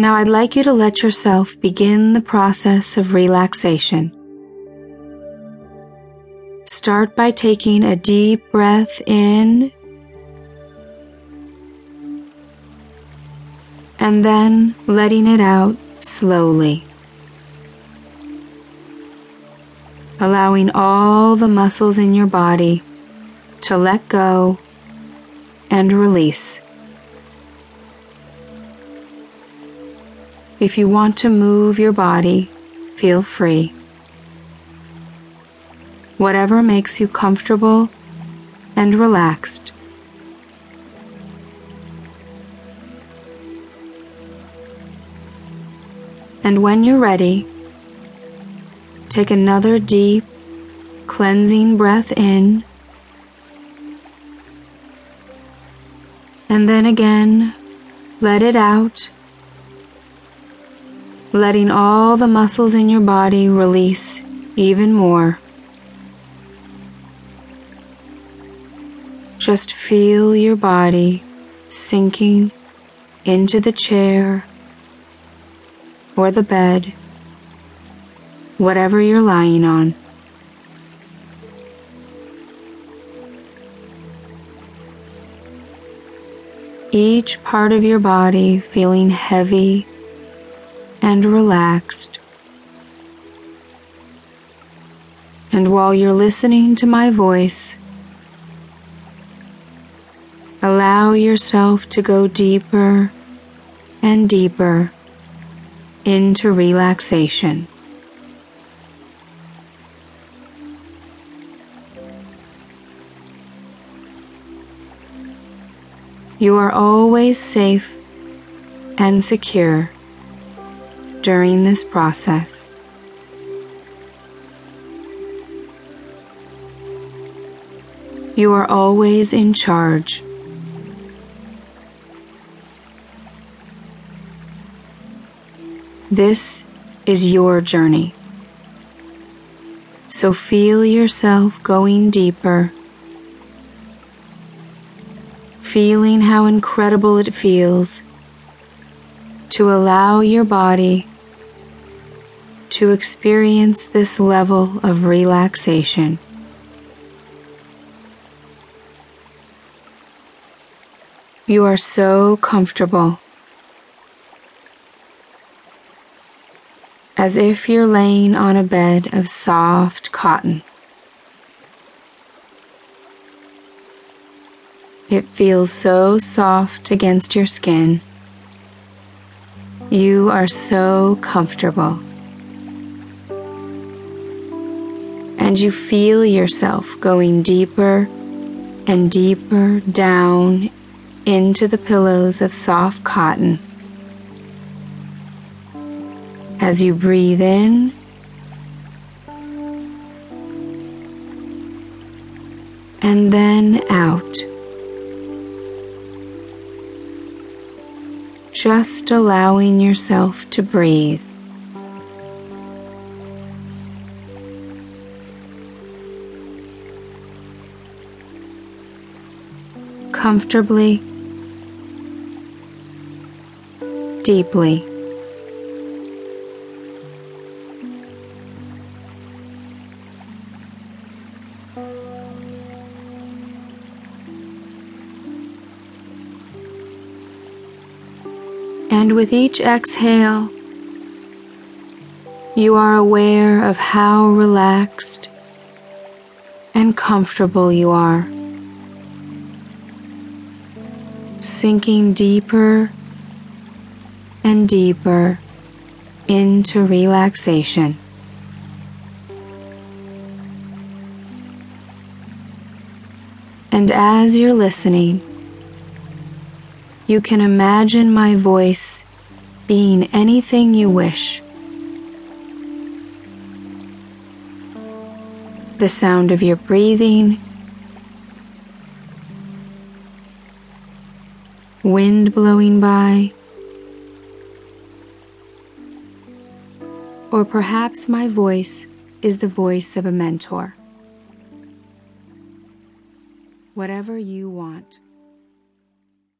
Now I'd like you to let yourself begin the process of relaxation. Start by taking a deep breath in and then letting it out slowly. Allowing all the muscles in your body to let go and release. If you want to move your body, feel free. Whatever makes you comfortable and relaxed. And when you're ready, take another deep, cleansing breath in. And then again, let it out, letting all the muscles in your body release even more. Just feel your body sinking into the chair or the bed, whatever you're lying on. Each part of your body feeling heavy and relaxed. And while you're listening to my voice, allow yourself to go deeper and deeper into relaxation. You are always safe and secure during this process. You are always in charge. This is your journey. So feel yourself going deeper, feeling how incredible it feels to allow your body to experience this level of relaxation. You are so comfortable. as if you're laying on a bed of soft cotton. It feels so soft against your skin. You are so comfortable. And you feel yourself going deeper and deeper down into the pillows of soft cotton as you breathe in and then out. Just allowing yourself to breathe. Comfortably, deeply. And with each exhale, you are aware of how relaxed and comfortable you are. Sinking deeper and deeper into relaxation. And as you're listening, you can imagine my voice being anything you wish. The sound of your breathing, wind blowing by, or perhaps my voice is the voice of a mentor. Whatever you want.